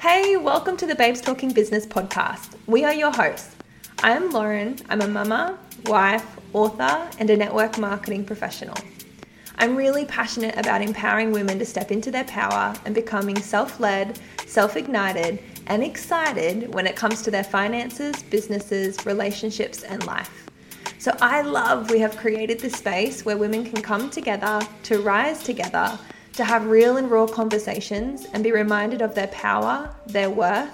Hey, welcome to the Babes Talking Business podcast. We are your hosts. I am Lauren. I'm a mama, wife, author, and a network marketing professional. I'm really passionate about empowering women to step into their power and becoming self led, self ignited, and excited when it comes to their finances, businesses, relationships, and life. So I love we have created this space where women can come together to rise together to have real and raw conversations and be reminded of their power, their worth,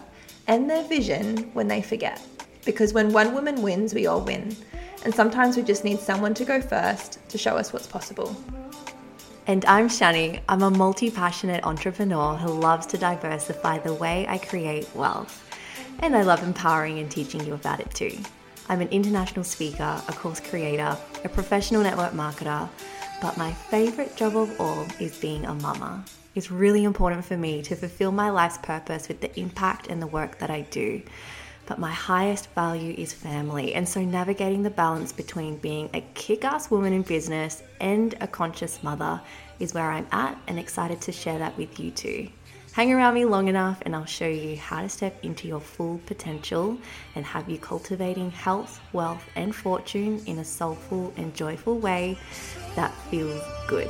and their vision when they forget. Because when one woman wins, we all win. And sometimes we just need someone to go first to show us what's possible. And I'm Chani. I'm a multi passionate entrepreneur who loves to diversify the way I create wealth. And I love empowering and teaching you about it too. I'm an international speaker, a course creator, a professional network marketer but my favorite job of all is being a mama. It's really important for me to fulfill my life's purpose with the impact and the work that I do. But my highest value is family, and so navigating the balance between being a kick ass woman in business and a conscious mother is where I'm at and excited to share that with you too. Hang around me long enough and I'll show you how to step into your full potential and have you cultivating health, wealth, and fortune in a soulful and joyful way that feels good.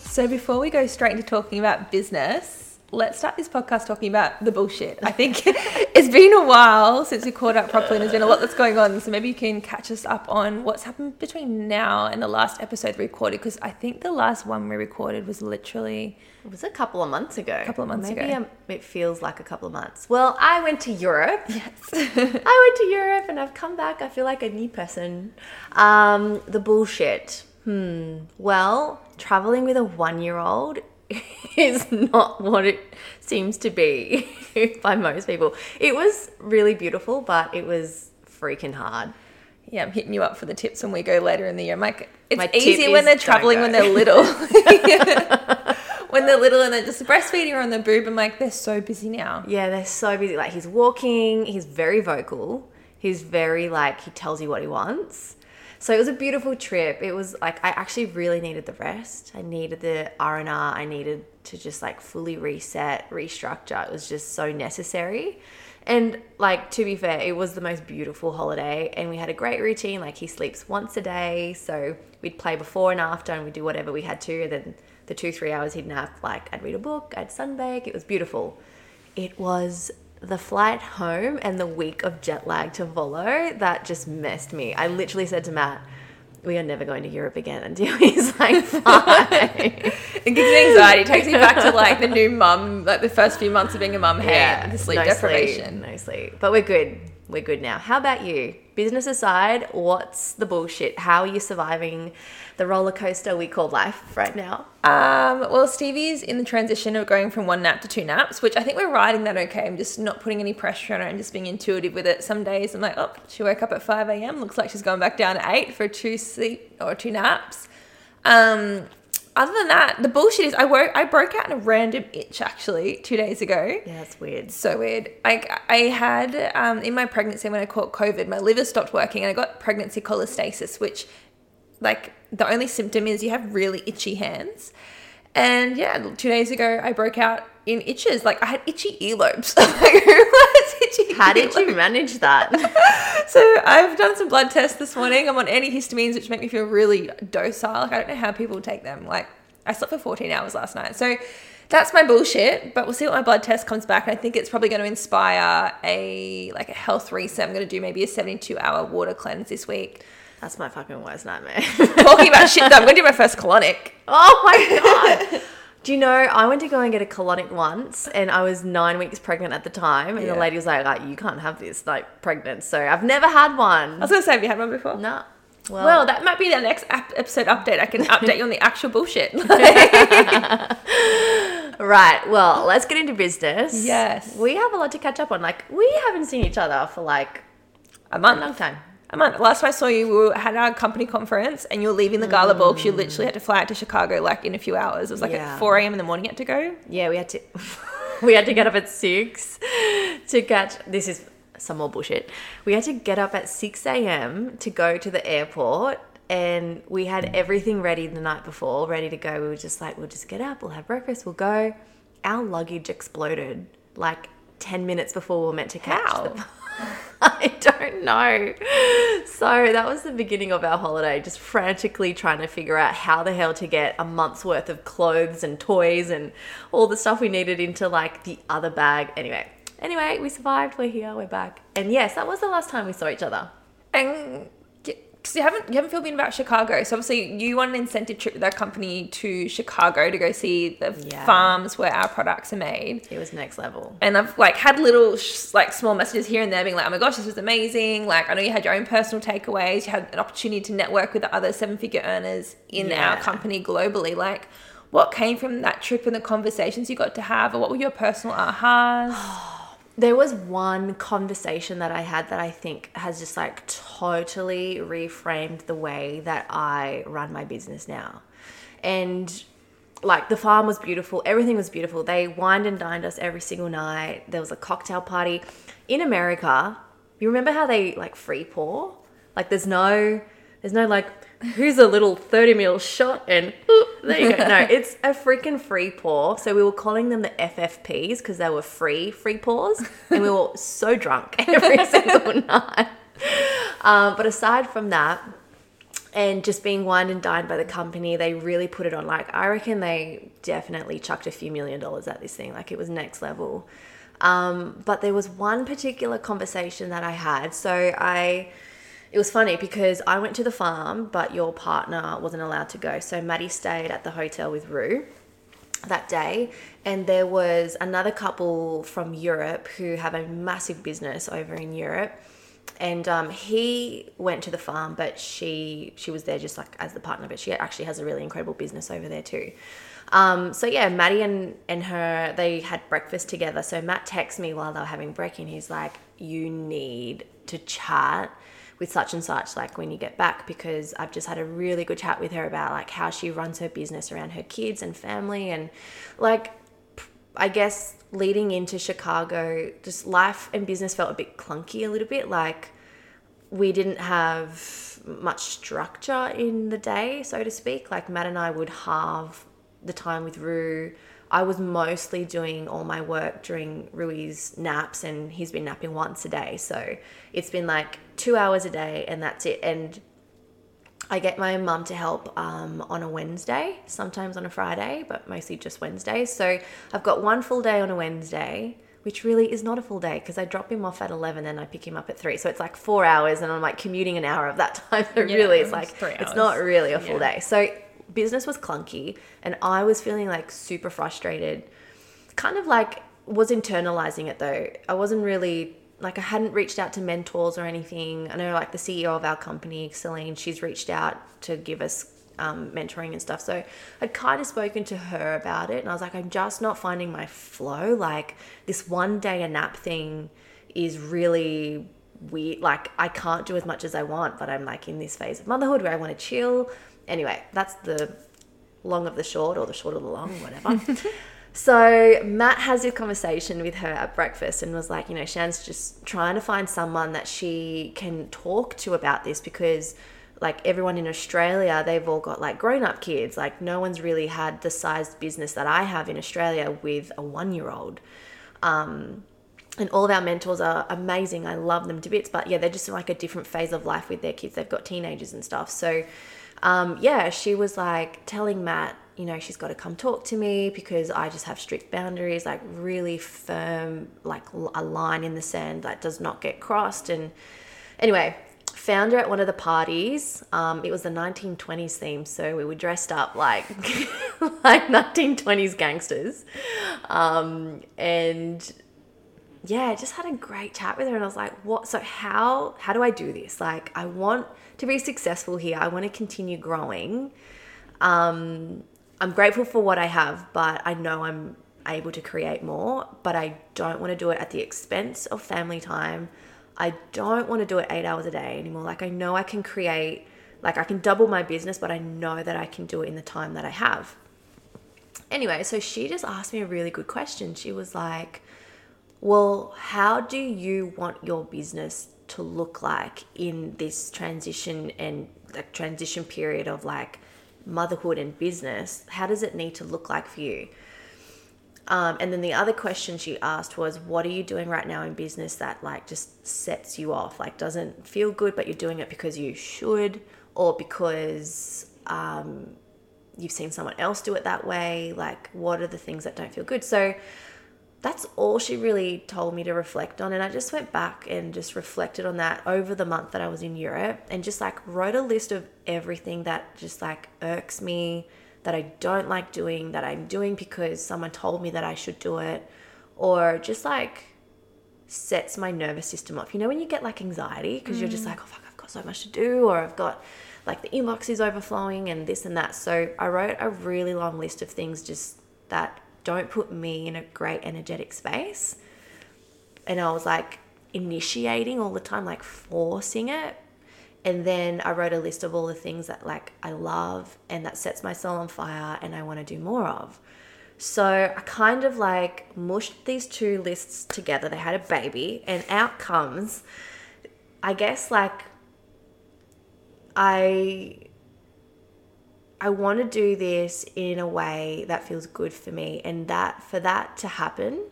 So, before we go straight into talking about business, let's start this podcast talking about the bullshit. I think it's been a while since we caught up properly and there's been a lot that's going on. So maybe you can catch us up on what's happened between now and the last episode we recorded because I think the last one we recorded was literally. It was a couple of months ago. A couple of months maybe ago. Maybe it feels like a couple of months. Well, I went to Europe. Yes. I went to Europe and I've come back. I feel like a new person. Um, the bullshit. Hmm. Well, traveling with a one year old is not what it seems to be by most people. It was really beautiful, but it was freaking hard. Yeah, I'm hitting you up for the tips when we go later in the year. I'm like, it's My easy when they're traveling when they're little. when they're little and they're just breastfeeding or on the boob, I'm like, they're so busy now. Yeah, they're so busy. Like he's walking, he's very vocal. He's very like he tells you what he wants. So it was a beautiful trip. It was like I actually really needed the rest. I needed the R and R. I needed to just like fully reset, restructure. It was just so necessary. And like to be fair, it was the most beautiful holiday and we had a great routine. Like he sleeps once a day, so we'd play before and after and we'd do whatever we had to. And then the two, three hours he'd nap, like I'd read a book, I'd sunbake. It was beautiful. It was the flight home and the week of jet lag to follow that just messed me. I literally said to Matt, we are never going to Europe again until he's like five. it gives me anxiety. It takes me back to like the new mum, like the first few months of being a mum. Hey, yeah, the sleep no deprivation. Sleep, no sleep. But we're good. We're good now. How about you? Business aside, what's the bullshit? How are you surviving the roller coaster we call life right now? Um, well, Stevie's in the transition of going from one nap to two naps, which I think we're riding that okay. I'm just not putting any pressure on her and just being intuitive with it. Some days I'm like, oh, she woke up at 5 a.m. Looks like she's going back down at 8 for two sleep or two naps. Um, other than that, the bullshit is I woke I broke out in a random itch actually two days ago. Yeah, that's weird. So weird. Like I had um, in my pregnancy when I caught COVID, my liver stopped working and I got pregnancy cholestasis, which like the only symptom is you have really itchy hands. And yeah, two days ago I broke out in itches. Like I had itchy earlobes. itchy How did you manage that? so I've done some blood tests this morning. I'm on antihistamines, which make me feel really docile. Like I don't know how people take them. Like I slept for 14 hours last night. So that's my bullshit, but we'll see what my blood test comes back. And I think it's probably going to inspire a like a health reset. I'm going to do maybe a 72 hour water cleanse this week. That's my fucking worst nightmare. Talking about shit, though, I'm going to do my first colonic. Oh my god. Do you know, I went to go and get a colonic once and I was nine weeks pregnant at the time. And yeah. the lady was like, like, you can't have this, like, pregnant. So I've never had one. I was going to say, have you had one before? No. Well, well, that might be the next ap- episode update. I can update you on the actual bullshit. right. Well, let's get into business. Yes. We have a lot to catch up on. Like, we haven't seen each other for like a month. A long time. A month. Last time I saw you, we had our company conference and you were leaving the gala mm. ball because you literally had to fly out to Chicago like in a few hours. It was like yeah. at 4 a.m. in the morning you had to go. Yeah, we had to. we had to get up at 6 to catch. This is some more bullshit. We had to get up at 6 a.m. to go to the airport and we had everything ready the night before, ready to go. We were just like, we'll just get up, we'll have breakfast, we'll go. Our luggage exploded like 10 minutes before we were meant to catch How? the I don't know. So that was the beginning of our holiday, just frantically trying to figure out how the hell to get a month's worth of clothes and toys and all the stuff we needed into like the other bag. Anyway, anyway, we survived. We're here. We're back. And yes, that was the last time we saw each other. And because you haven't you haven't filled me in about Chicago, so obviously you want an incentive trip with our company to Chicago to go see the Yeah. farms where our products are made. It was next level. And I've like had little sh- like small messages here and there being like, oh my gosh, this was amazing. Like I know you had your own personal takeaways. You had an opportunity to network with the other seven figure earners in Yeah. our company globally. Like what came from that trip and the conversations you got to have, or what were your personal ahas? There was one conversation that I had that I think has just like totally reframed the way that I run my business now. And like the farm was beautiful, everything was beautiful. They wined and dined us every single night. There was a cocktail party. In America, you remember how they like free pour? Like there's no there's no like here's a little 30 ml shot and ooh, there you go. No, it's a freaking free pour. So we were calling them the FFPs because they were free free pours, and we were so drunk every single night. Um, but aside from that, and just being wined and dined by the company, they really put it on. Like I reckon they definitely chucked a few million dollars at this thing. Like it was next level. Um, but there was one particular conversation that I had. So I, it was funny because I went to the farm, but your partner wasn't allowed to go. So Maddie stayed at the hotel with Rue that day. And there was another couple from Europe who have a massive business over in Europe. And um, he went to the farm but she she was there just like as the partner but she actually has a really incredible business over there too. Um, so yeah Maddie and, and her they had breakfast together. So Matt texts me while they were having break and he's like you need to chat with such and such like when you get back because I've just had a really good chat with her about like how she runs her business around her kids and family and like I guess leading into Chicago just life and business felt a bit clunky a little bit. Like we didn't have much structure in the day so to speak. Like Matt and I would halve the time with Rue I was mostly doing all my work during Rui's naps, and he's been napping once a day. So it's been like two hours a day, and that's it. And I get my mum to help um, on a Wednesday, sometimes on a Friday, but mostly just Wednesdays. So I've got one full day on a Wednesday, which really is not a full day because I drop him off at 11 and I pick him up at 3. So it's like four hours, and I'm like commuting an hour of that time. So Yeah, really, it's it's like, three it's not really a full Yeah. day. So business was clunky, and I was feeling like super frustrated. Kind of like was internalizing it though. I wasn't really like I hadn't reached out to mentors or anything. I know like the CEO of our company, Celine, she's reached out to give us um, mentoring and stuff. So I'd kind of spoken to her about it, and I was like, I'm just not finding my flow. Like this one day a nap thing is really weird. Like I can't do as much as I want, but I'm like in this phase of motherhood where I want to chill. Anyway, that's the long of the short or the short of the long, whatever. so Matt has this conversation with her at breakfast and was like, you know, Shan's just trying to find someone that she can talk to about this because like everyone in Australia, they've all got like grown up kids. Like no one's really had the sized business that I have in Australia with a one year old. Um, and all of our mentors are amazing. I love them to bits, but yeah, they're just in like a different phase of life with their kids. They've got teenagers and stuff. So, um, yeah, she was like telling Matt, you know, she's got to come talk to me because I just have strict boundaries, like really firm, like a line in the sand that does not get crossed. And anyway, found her at one of the parties. Um, it was the 1920s theme, so we were dressed up like like 1920s gangsters, um, and yeah, just had a great chat with her and I was like, what so how how do I do this? Like I want to be successful here. I want to continue growing. Um I'm grateful for what I have, but I know I'm able to create more, but I don't want to do it at the expense of family time. I don't want to do it 8 hours a day anymore. Like I know I can create like I can double my business, but I know that I can do it in the time that I have. Anyway, so she just asked me a really good question. She was like, well, how do you want your business to look like in this transition and like transition period of like motherhood and business, how does it need to look like for you? Um, and then the other question she asked was, "What are you doing right now in business that like just sets you off? Like doesn't feel good, but you're doing it because you should, or because um, you've seen someone else do it that way? Like, what are the things that don't feel good?" So that's all she really told me to reflect on. And I just went back and just reflected on that over the month that I was in Europe and just like wrote a list of everything that just like irks me, that I don't like doing, that I'm doing because someone told me that I should do it, or just like sets my nervous system off. You know, when you get like anxiety because mm. you're just like, oh fuck, I've got so much to do, or I've got like the inbox is overflowing and this and that. So I wrote a really long list of things just that don't put me in a great energetic space. And I was like initiating all the time, like forcing it. And then I wrote a list of all the things that like I love and that sets my soul on fire and I want to do more of. So I kind of like mushed these two lists together. They had a baby and out comes I guess like I I want to do this in a way that feels good for me and that for that to happen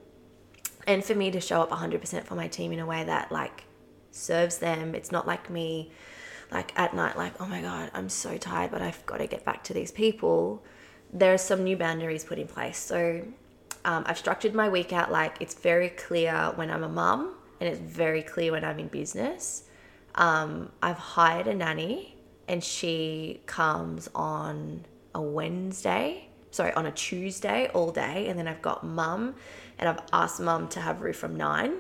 and for me to show up 100% for my team in a way that like serves them. It's not like me like at night like oh my god i'm so tired but i've got to get back to these people. There are some new boundaries put in place. So um, i've structured my week out like it's very clear when i'm a mum and it's very clear when i'm in business. Um, i've hired a nanny and she comes on a Wednesday, sorry, on a Tuesday all day. And then I've got mum, and I've asked mum to have Rue from nine,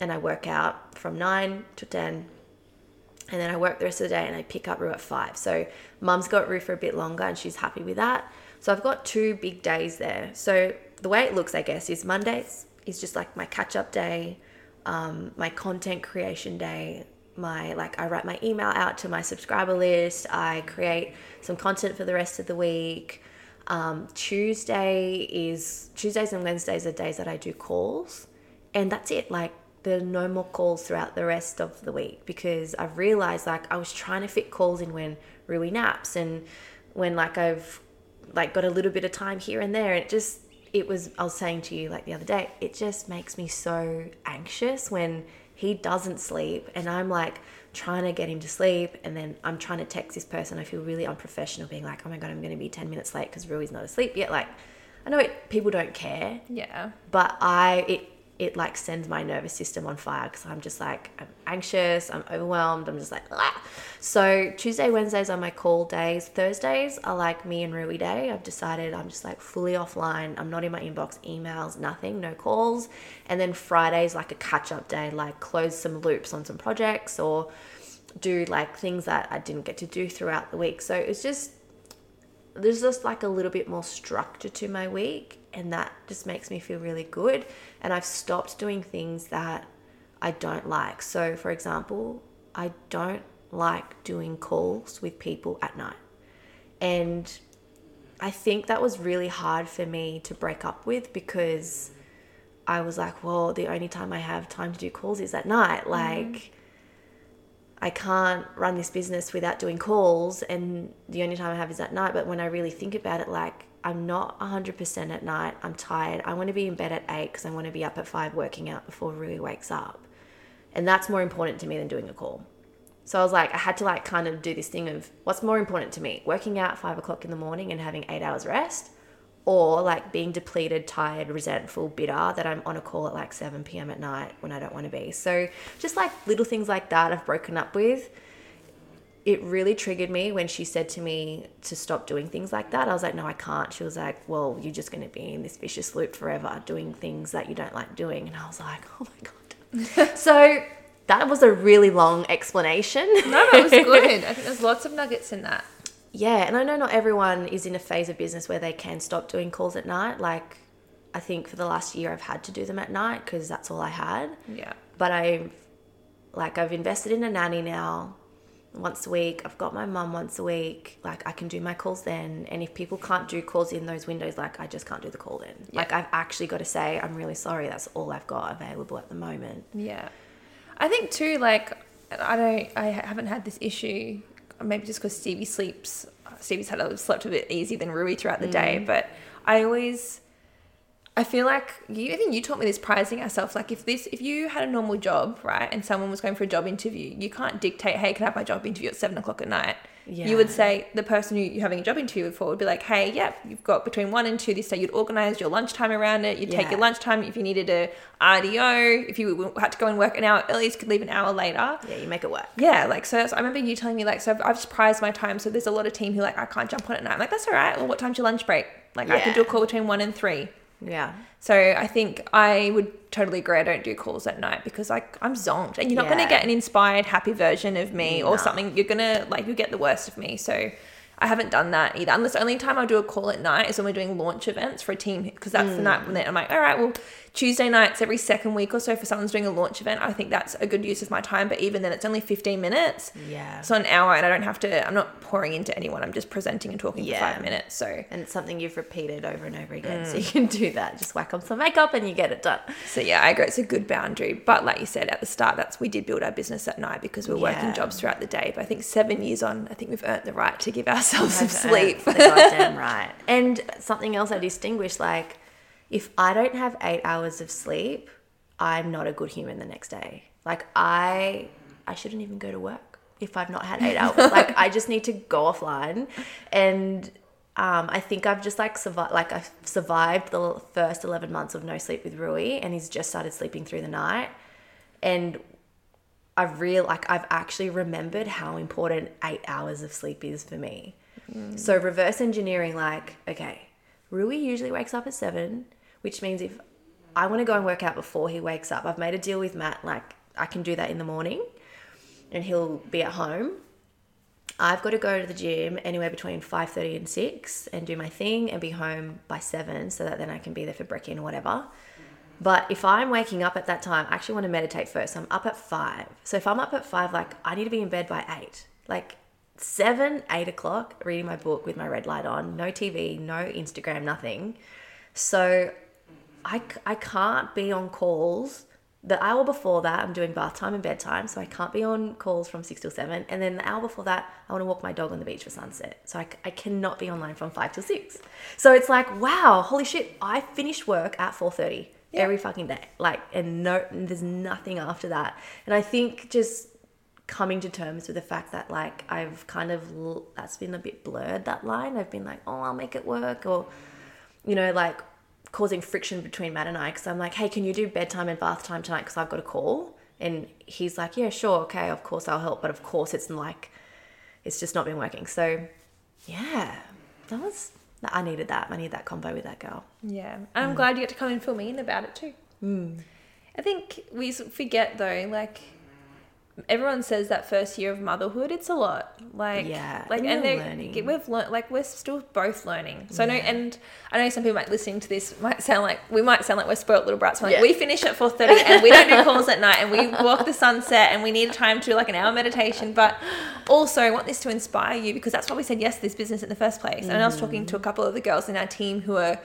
and I work out from nine to 10. And then I work the rest of the day and I pick up Rue at five. So mum's got Rue for a bit longer and she's happy with that. So I've got two big days there. So the way it looks, I guess, is Mondays is just like my catch up day, um, my content creation day, my like I write my email out to my subscriber list. I create some content for the rest of the week. Um, Tuesday is Tuesdays and Wednesdays are days that I do calls, and that's it. Like there are no more calls throughout the rest of the week because I've realized like I was trying to fit calls in when Rui naps and when like I've like got a little bit of time here and there. And it just it was I was saying to you like the other day, it just makes me so anxious when he doesn't sleep and I'm like trying to get him to sleep and then I'm trying to text this person. I feel really unprofessional being like, oh my God, I'm going to be 10 minutes late because Rui's not asleep yet. Like, I know it, people don't care. Yeah. But I, it, it like sends my nervous system on fire because I'm just like I'm anxious, I'm overwhelmed, I'm just like ah. So Tuesday, Wednesdays are my call days. Thursdays are like me and Rui day. I've decided I'm just like fully offline. I'm not in my inbox, emails, nothing, no calls. And then Fridays like a catch up day, like close some loops on some projects or do like things that I didn't get to do throughout the week. So it's just there's just like a little bit more structure to my week and that just makes me feel really good and I've stopped doing things that I don't like. So for example, I don't like doing calls with people at night. And I think that was really hard for me to break up with because I was like, well, the only time I have time to do calls is at night. Mm-hmm. Like, mm. I can't run this business without doing calls, and the only time I have is at night. But when I really think about it, like, I'm not 100% at night. I'm tired. I want to be in bed at 8 because I want to be up at 5 working out before Rui wakes up. And that's more important to me than doing a call. So I was like, I had to like kind of do this thing of what's more important to me, working out 5 o'clock in the morning and having eight hours rest, or like being depleted, tired, resentful, bitter that I'm on a call at like 7 p.m. at night when I don't want to be. So just like little things like that I've broken up with it really triggered me when she said to me to stop doing things like that. I was like, no, I can't. She was like, well, you're just going to be in this vicious loop forever doing things that you don't like doing. And I was like, oh my God. so that was a really long explanation. No, that was good. I think there's lots of nuggets in that. Yeah. And I know not everyone is in a phase of business where they can stop doing calls at night. Like, I think for the last year I've had to do them at night because that's all I had. Yeah. But I've, like, I've invested in a nanny now once a week. I've got my mum once a week. Like I can do my calls then. And if people can't do calls in those windows, like I just can't do the call then. Yeah. Like I've actually got to say, I'm really sorry. That's all I've got available at the moment. Yeah. I think too, like I don't, I haven't had this issue maybe just because Stevie sleeps, Stevie's had a, slept a bit easy than Rui throughout the day, mm. but I always, I feel like you, I think you taught me this prizing ourselves. Like if this, if you had a normal job, right, and someone was going for a job interview, you can't dictate, hey, can I have my job interview at seven o'clock at night? Yeah. You would say the person who you're having a job interview for would be like, hey, yeah, you've got between one and two this day. You'd organize your lunchtime around it. You'd take Yeah. your lunchtime if you needed a RDO. If you had to go and work an hour early, you could leave an hour later. Yeah, you make it work. Yeah, like so. so I remember you telling me like so. I've, I've just prized my time. So there's a lot of team who like I can't jump on at night. I'm like that's all right. Well, what time's your lunch break? Like I can do a call between one and three. Yeah. So I think I would totally agree. I don't do calls at night because like I'm zonked, and you're not going to get an inspired, happy version of me or something. You're gonna like you get the worst of me. So I haven't done that either. Unless the only time I'll do a call at night is when we're doing launch events for a team because that's the mm. night when I'm like, all right, well Tuesday nights every second week or so for someone's doing a launch event. I think that's a good use of my time. But even then, it's only 15 minutes. Yeah. So an hour, and I don't have to. I'm not pouring into anyone. I'm just presenting and talking for five minutes. So And it's something you've repeated over and over again. Mm. So you can do that. Just whack on some makeup and you get it done. So yeah, I agree. It's a good boundary, but like you said at the start, that's we did build our business at night because we're working jobs throughout the day. But I think seven years on, I think we've earned the right to give ourselves some sleep. goddamn right. And something else I distinguish, like, if I don't have eight hours of sleep, I'm not a good human the next day. Like I, I shouldn't even go to work if I've not had eight hours. like I just need to go offline, and um, I think I've just like survived. Like I've survived the first eleven months of no sleep with Rui, and he's just started sleeping through the night, and I've real like I've actually remembered how important eight hours of sleep is for me. So reverse engineering, like, okay, Rui usually wakes up at seven, which means if I want to go and work out before he wakes up, I've made a deal with Matt, like I can do that in the morning and he'll be at home. I've got to go to the gym anywhere between 5.30 and 6 and do my thing and be home by 7 so that then I can be there for brekkie and whatever. But if I'm waking up at that time, I actually want to meditate first. I'm up at 5. So if I'm up at 5, like I need to be in bed by 8. Like 7, 8 o'clock, reading my book with my red light on, no TV, no Instagram, nothing. So I, I can't be on calls. The hour before that, I'm doing bath time and bedtime, so I can't be on calls from 6 till 7. And then the hour before that, I want to walk my dog on the beach for sunset. So I, I cannot be online from 5 till 6. So it's like, wow, holy shit, I finish work at 4.30 every fucking day. Like, and no, and there's nothing after that. And I think just coming to terms with the fact that like I've kind of, l- that's been a bit blurred, that line. I've been like, oh, I'll make it work, or you know, like causing friction between Matt and I because I'm like, hey, can you do bedtime and bath time tonight because I've got a call? And he's like, yeah, sure, okay, of course I'll help. But of course it's like, it's just not been working. So yeah, that was, I needed that. I needed that combo with that girl. Yeah, and I'm glad you get to come and fill me in about it too. Hmm. I think we forget though, like everyone says that first year of motherhood, it's a lot. Like Yeah, like and they're- learning. we've learned like we're still both learning. So I know, and I know some people might listening to this might sound like we might sound like we're spoiled little brats. Like Yeah. we finish at four thirty and we don't do calls at night and we walk the sunset and we need time to do like an hour meditation. But also I want this to inspire you because that's why we said yes to this business in the first place. And I was talking to a couple of the girls in our team who are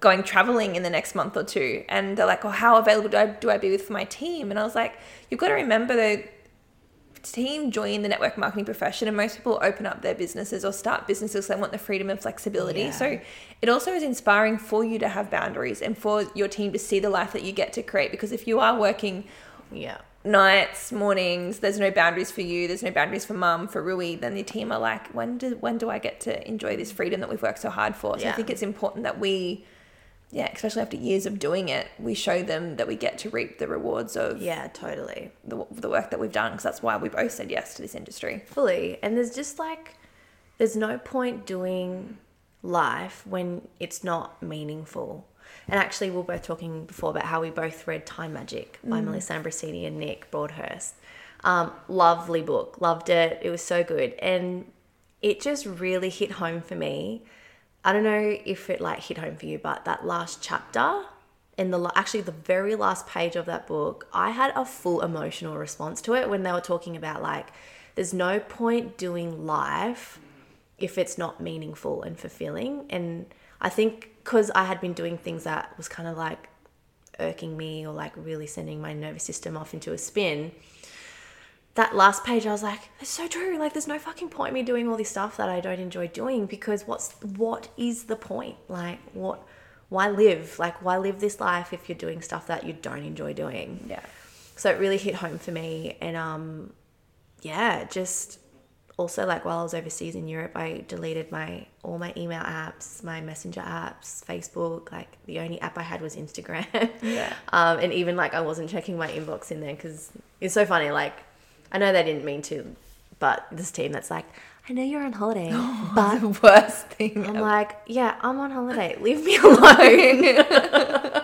going traveling in the next month or two and they're like well how available do I, do I be with for my team and I was like you've got to remember though team join the network marketing profession and most people open up their businesses or start businesses they want the freedom and flexibility Yeah. so it also is inspiring for you to have boundaries and for your team to see the life that you get to create because if you are working Yeah. nights mornings there's no boundaries for you there's no boundaries for mum for Rui then the team are like when do when do I get to enjoy this freedom that we've worked so hard for so I think it's important that we yeah especially after years of doing it we show them that we get to reap the rewards of Yeah, totally. the, the work that we've done because that's why we both said yes to this industry Fully. And there's just like, there's no point doing life when it's not meaningful. And actually, we were both talking before about how we both read Time Magic by Melissa Ambrosini and Nick Broadhurst. Um, lovely book, loved it. It was so good, and it just really hit home for me. I don't know if it like hit home for you, but that last chapter in the actually the very last page of that book, I had a full emotional response to it when they were talking about like, there's no point doing life if it's not meaningful and fulfilling. And I think because I had been doing things that was kind of like irking me or like really sending my nervous system off into a spin, that last page, I was like, it's so true. Like, there's no fucking point in me doing all this stuff that I don't enjoy doing because what's what is the point? Like, what? Why live? Like, why live this life if you're doing stuff that you don't enjoy doing? Yeah. So it really hit home for me, and um, yeah, just also like while I was overseas in Europe, I deleted my all my email apps, my messenger apps, Facebook. Like the only app I had was Instagram. Yeah. um, and even like I wasn't checking my inbox in there because it's so funny. Like I know they didn't mean to, but this team that's like, I know you're on holiday, oh, but the worst thing. I'm ever. like, yeah, I'm on holiday. Leave me alone.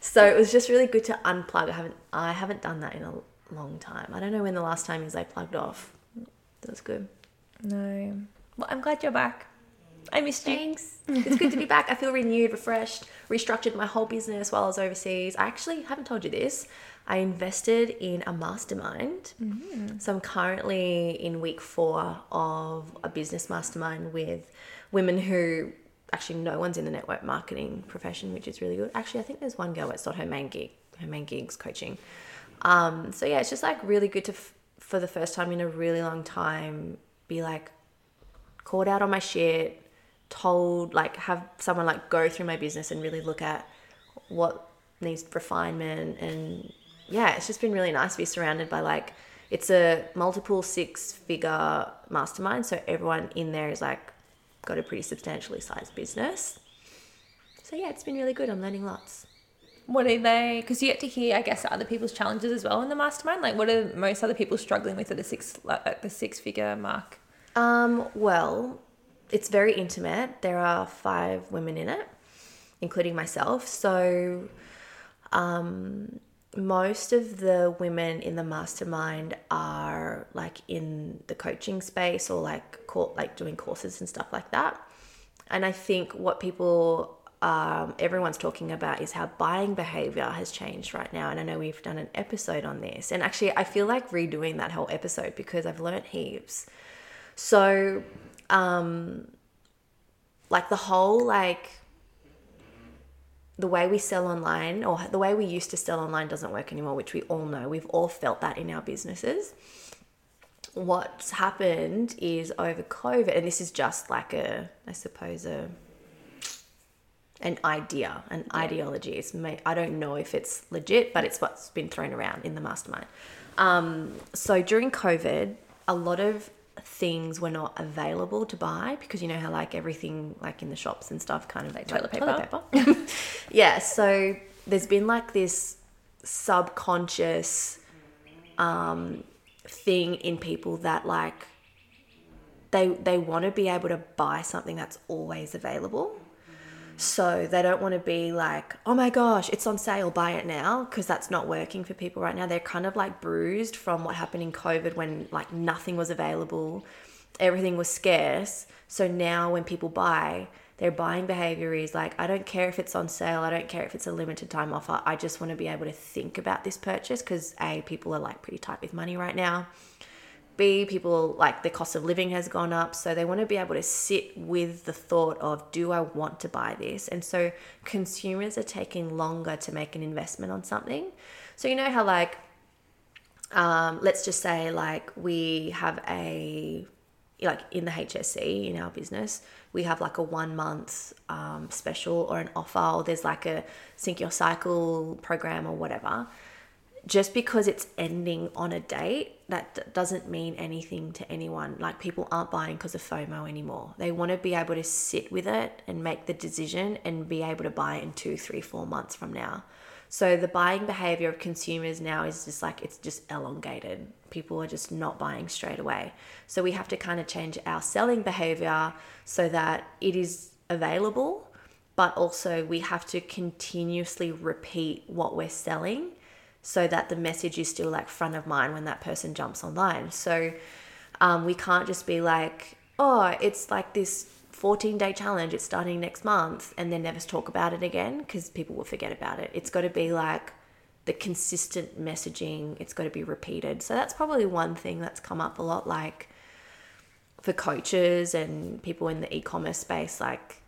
so it was just really good to unplug. I haven't I haven't done that in a long time. I don't know when the last time is I plugged off. That was good. no. Well, I'm glad you're back. I missed you. Thanks. It's good to be back. I feel renewed, refreshed, restructured my whole business while I was overseas. I actually haven't told you this. I invested in a mastermind. So I'm currently in week four of a business mastermind with women who actually no one's in the network marketing profession, which is really good. Actually, I think there's one girl. It's not her main gig. Her main gig's coaching. Um, so yeah, it's just like really good to, f- for the first time in a really long time, be like called out on my shit, told like have someone like go through my business and really look at what needs refinement and yeah, it's just been really nice to be surrounded by like it's a multiple six figure mastermind, so everyone in there is like got a pretty substantially sized business. So yeah, it's been really good. I'm learning lots. What are they? Because you get to hear, I guess, other people's challenges as well in the mastermind. Like, what are most other people struggling with at the six, like, at the six figure mark? Um, well, it's very intimate. There are five women in it, including myself. So, um, most of the women in the mastermind are like in the coaching space or like court, like doing courses and stuff like that. And I think what people um, everyone's talking about is how buying behavior has changed right now. And I know we've done an episode on this. And actually, I feel like redoing that whole episode because I've learned heaps. So, um, like the whole like the way we sell online or the way we used to sell online doesn't work anymore, which we all know. We've all felt that in our businesses. What's happened is over COVID, and this is just like a, I suppose, a an idea, an ideology. It's may, I don't know if it's legit, but it's what's been thrown around in the mastermind. Um, so during COVID, a lot of things were not available to buy because you know how like everything like in the shops and stuff kind of like toilet paper. yeah, so there's been like this subconscious um, thing in people that like they they want to be able to buy something that's always available. So they don't want to be like, oh my gosh, it's on sale, buy it now, because that's not working for people right now. They're kind of like bruised from what happened in COVID when like nothing was available, everything was scarce. So now when people buy, their buying behavior is like, I don't care if it's on sale, I don't care if it's a limited time offer. I just want to be able to think about this purchase because A, people are like pretty tight with money right now. B, people like the cost of living has gone up. So they want to be able to sit with the thought of, do I want to buy this? And so consumers are taking longer to make an investment on something. So, you know how, like, um, let's just say, like, we have a, like, in the HSC in our business, we have like a one month um, special or an offer, or there's like a sync your cycle program or whatever just because it's ending on a date, that d- doesn't mean anything to anyone. Like people aren't buying because of FOMO anymore. They want to be able to sit with it and make the decision and be able to buy in two, three, four months from now. So the buying behavior of consumers now is just like it's just elongated. People are just not buying straight away. So we have to kind of change our selling behavior so that it is available, but also we have to continuously repeat what we're selling so that the message is still like front of mind when that person jumps online. So um, we can't just be like, oh, it's like this 14 day challenge, it's starting next month, and then never talk about it again because people will forget about it. It's got to be like the consistent messaging, it's got to be repeated. So that's probably one thing that's come up a lot, like for coaches and people in the e commerce space, like,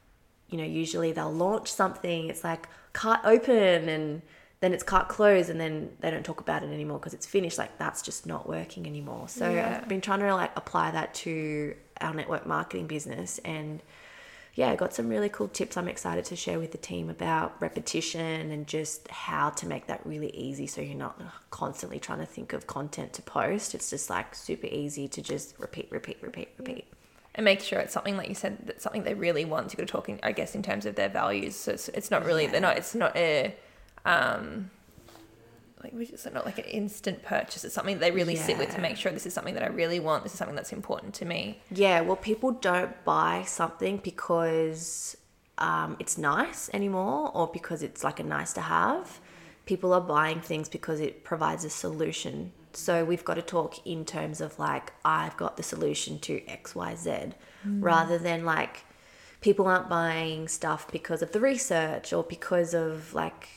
you know, usually they'll launch something, it's like cart open and then it's cut close and then they don't talk about it anymore because it's finished. Like that's just not working anymore. So Yeah. i've been trying to like apply that to our network marketing business and yeah i got some really cool tips i'm excited to share with the team about repetition and just how to make that really easy so you're not constantly trying to think of content to post. It's just like super easy to just repeat repeat repeat repeat. And make sure it's something like you said that's something they really want to go talking i guess in terms of their values. So it's, it's not really they're not it's not a um like we just not like an instant purchase. It's something they really sit with to make sure this is something that i really want. This is something that's important to me. Yeah, well, people don't buy something because um, it's nice anymore or because it's like a nice to have. People are buying things because it provides a solution. So we've got to talk in terms of like, I've got the solution to XYZ rather than like, people aren't buying stuff because of the research or because of like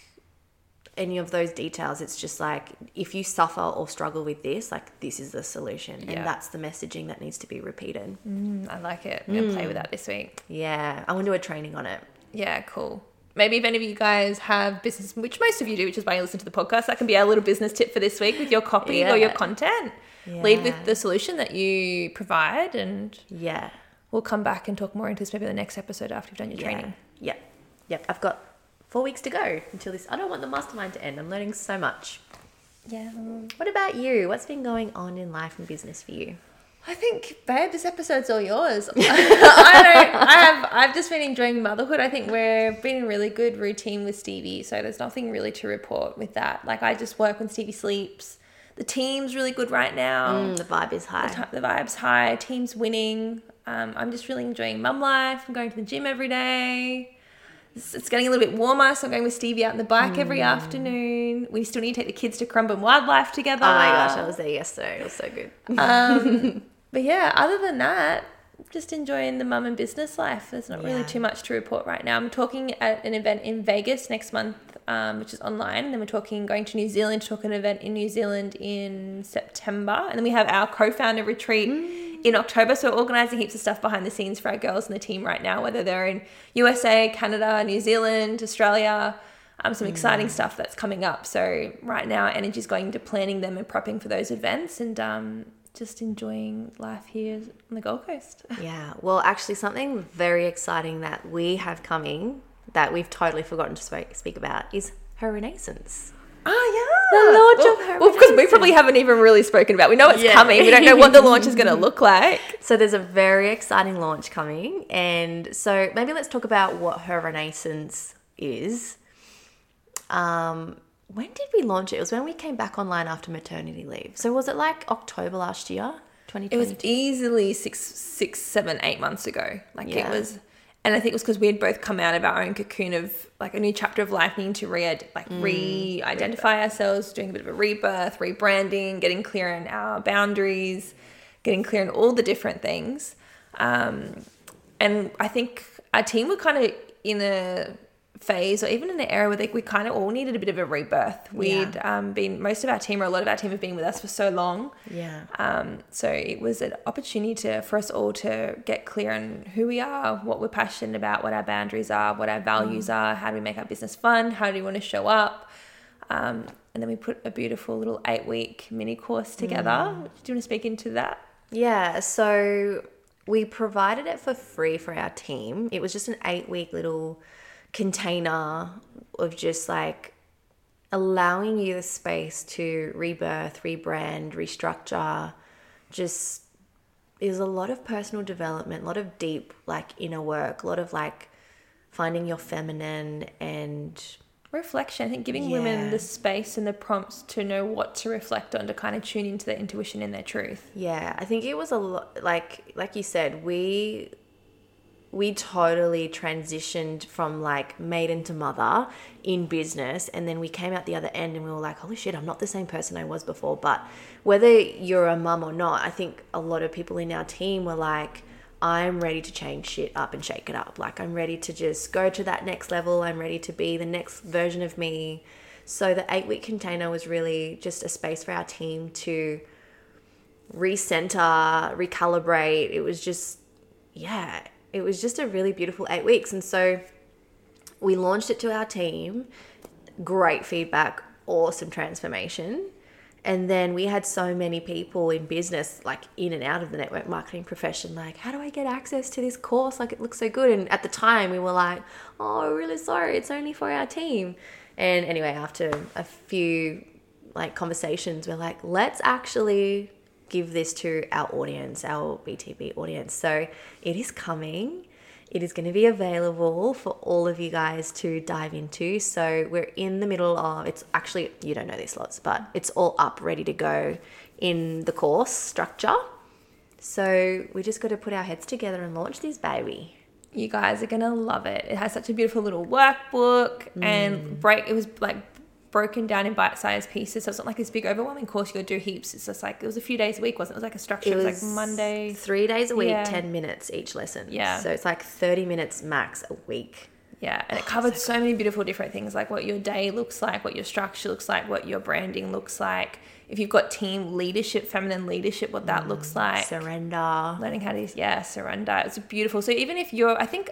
any of those details. It's just like if you suffer or struggle with this, like this is the solution, Yeah. and that's the messaging that needs to be repeated. Mm, i like it i'm gonna play with that this week Yeah, I want to do a training on it. yeah cool maybe if any of you guys have business which most of you do which is why you listen to the podcast that can be our little business tip for this week with your copy or your Yeah. content lead with the solution that you provide and Yeah, we'll come back and talk more into this maybe the next episode after you've done your yeah. training Yep, yep. I've got four weeks to go until this. I don't want the mastermind to end. I'm learning so much. yeah What about you? What's been going on in life and business for you? I think, babe, this episode's all yours. I don't. I have. I've just been enjoying motherhood. I think we're been in a really good routine with Stevie, so there's nothing really to report with that. Like I just work when Stevie sleeps. The team's really good right now. Mm, the vibe is high. The, ti- the vibe's high. Team's winning. Um, I'm just really enjoying mum life. I'm going to the gym every day. It's, getting a little bit warmer, so I'm going with Stevie out on the bike every afternoon. We still need to take the kids to Currumbin Wildlife together. Oh my gosh, I was there yesterday. It was so good. Um, but yeah, other than that, just enjoying the mum and business life. There's not really Yeah. too much to report right now. I'm talking at an event in Vegas next month, um, which is online, and then we're talking going to New Zealand to talk an event in New Zealand in September, and then we have our co-founder retreat. In October, so we're organising heaps of stuff behind the scenes for our girls and the team right now, whether they're in USA, Canada, New Zealand, Australia, um, some exciting stuff that's coming up. So right now, our energy is going into planning them and prepping for those events, and um, just enjoying life here on the Gold Coast. Yeah, well, actually, something very exciting that we have coming that we've totally forgotten to speak about is her renaissance. Oh yeah, The launch well, of her Well, because we probably haven't even really spoken about. It. We know it's Yeah. coming. We don't know what the launch is going to look like. So there's a very exciting launch coming, and so maybe let's talk about what her renaissance is. Um, when did we launch it? It was when we came back online after maternity leave. So was it like October last year, It was easily six, six, seven, eight months ago. Like it was, and I think it was because we had both come out of our own cocoon of like a new chapter of life, needing to re like re-identify ourselves, doing a bit of a rebirth, rebranding, getting clear on our boundaries, getting clear on all the different things. Um, and I think our team were kind of in a phase or even in an era where they, we kind of all needed a bit of a rebirth. We'd um, been most of our team or a lot of our team have been with us for so long. Yeah. Um, so it was an opportunity to for us all to get clear on who we are, what we're passionate about, what our boundaries are, what our values are, how do we make our business fun, how do we want to show up. Um, and then we put a beautiful little eight week mini course together. Do you want to speak into that? Yeah, so we provided it for free for our team. It was just an eight week little container of just like allowing you the space to rebirth, rebrand, restructure. Just there's a lot of personal development, a lot of deep like inner work, a lot of like finding your feminine and Reflection. I think giving women the space and the prompts to know what to reflect on to kind of tune into their intuition and their truth. Yeah, I think it was a lot like like you said, we we totally transitioned from like maiden to mother in business and then we came out the other end and we were like, holy shit, I'm not the same person I was before. But whether you're a mum or not, I think a lot of people in our team were like, I'm ready to change shit up and shake it up. Like I'm ready to just go to that next level. I'm ready to be the next version of me. So the eight week container was really just a space for our team to recenter, recalibrate. It was just, yeah, it was just a really beautiful eight weeks. And so we launched it to our team. great feedback, awesome transformation. And then we had so many people in business, like in and out of the network marketing profession, like, how do I get access to this course? Like, it looks so good. And at the time, we were like, oh, really sorry, it's only for our team. And anyway, after a few like conversations, we're like, let's actually give this to our audience, our BTB audience. So it is coming. It is going to be available for all of you guys to dive into. So we're in the middle of it's actually you don't know these lots, but it's all up ready to go in the course structure. So we just got to put our heads together and launch this baby. You guys are gonna love it. It has such a beautiful little workbook and mm. break. It was like broken down in bite-sized pieces, so it's not like this big overwhelming course. You got to do heaps. It's just like it was a few days a week, wasn't it? It was like a structure. It was, like Monday, three days a week, Yeah. ten minutes each lesson. Yeah. So it's like thirty minutes max a week. Yeah, and it oh, covered so many beautiful different things like what your day looks like, what your structure looks like, what your branding looks like. If you've got team leadership, feminine leadership, what that looks mm, like. Surrender. Learning how to yeah surrender. It's beautiful. So even if you're, I think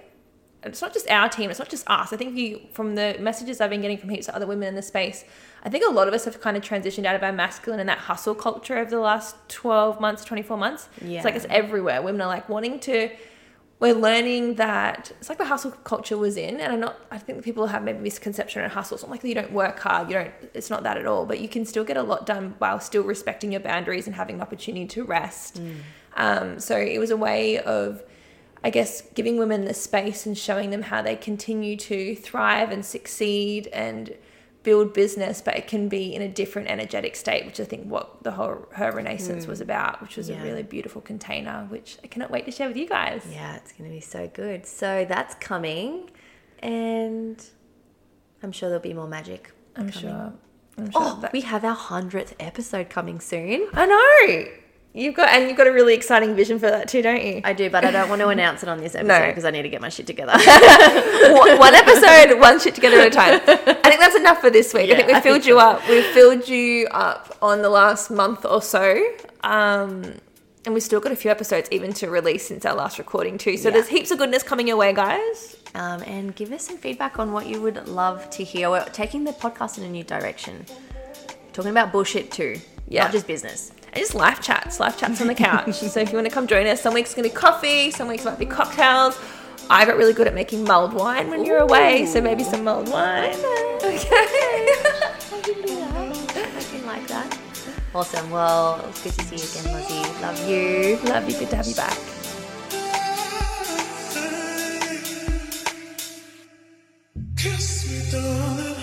it's not just our team, it's not just us. I think you from the messages I've been getting from heaps of other women in the space, I think a lot of us have kind of transitioned out of our masculine and that hustle culture over the last twelve months, twenty four months. Yeah. It's like it's everywhere. Women are like wanting to. We're learning that it's like the hustle culture was in, and I'm not. I think people have maybe misconception around hustle. It's not like you don't work hard. You don't. It's not that at all. But you can still get a lot done while still respecting your boundaries and having an opportunity to rest. Um, so it was a way of, I guess, giving women the space and showing them how they continue to thrive and succeed and build business, but it can be in a different energetic state, which I think what the whole her renaissance hmm. was about, which was Yeah. a really beautiful container, which I cannot wait to share with you guys. Yeah, it's going to be so good. So that's coming, and I'm sure there'll be more magic. I'm coming. sure. I'm oh, sure. Oh, that- we have our hundredth episode coming soon. I know. You've got and you've got a really exciting vision for that too, don't you? I do, but I don't want to announce it on this episode No. because I need to get my shit together. one episode, one shit together at a time. I think that's enough for this week. I think we filled think you up. We filled you up on the last month or so. Um, and we've still got a few episodes even to release since our last recording too. So Yeah. there's heaps of goodness coming your way, guys. um, and give us some feedback on what you would love to hear. We're taking the podcast in a new direction. Talking about bullshit too, Yeah. not just business is live chats, live chats on the couch. so if you want to come join us, some weeks it's going to be coffee, some weeks it might be cocktails. I got really good at making mulled wine when Ooh. you're away, so maybe some mulled wine. Okay. okay. I didn't like that. Awesome. Well, it's good to see you again, Lizzie. Love you. Love you. Good to have you back. Kiss me, darling.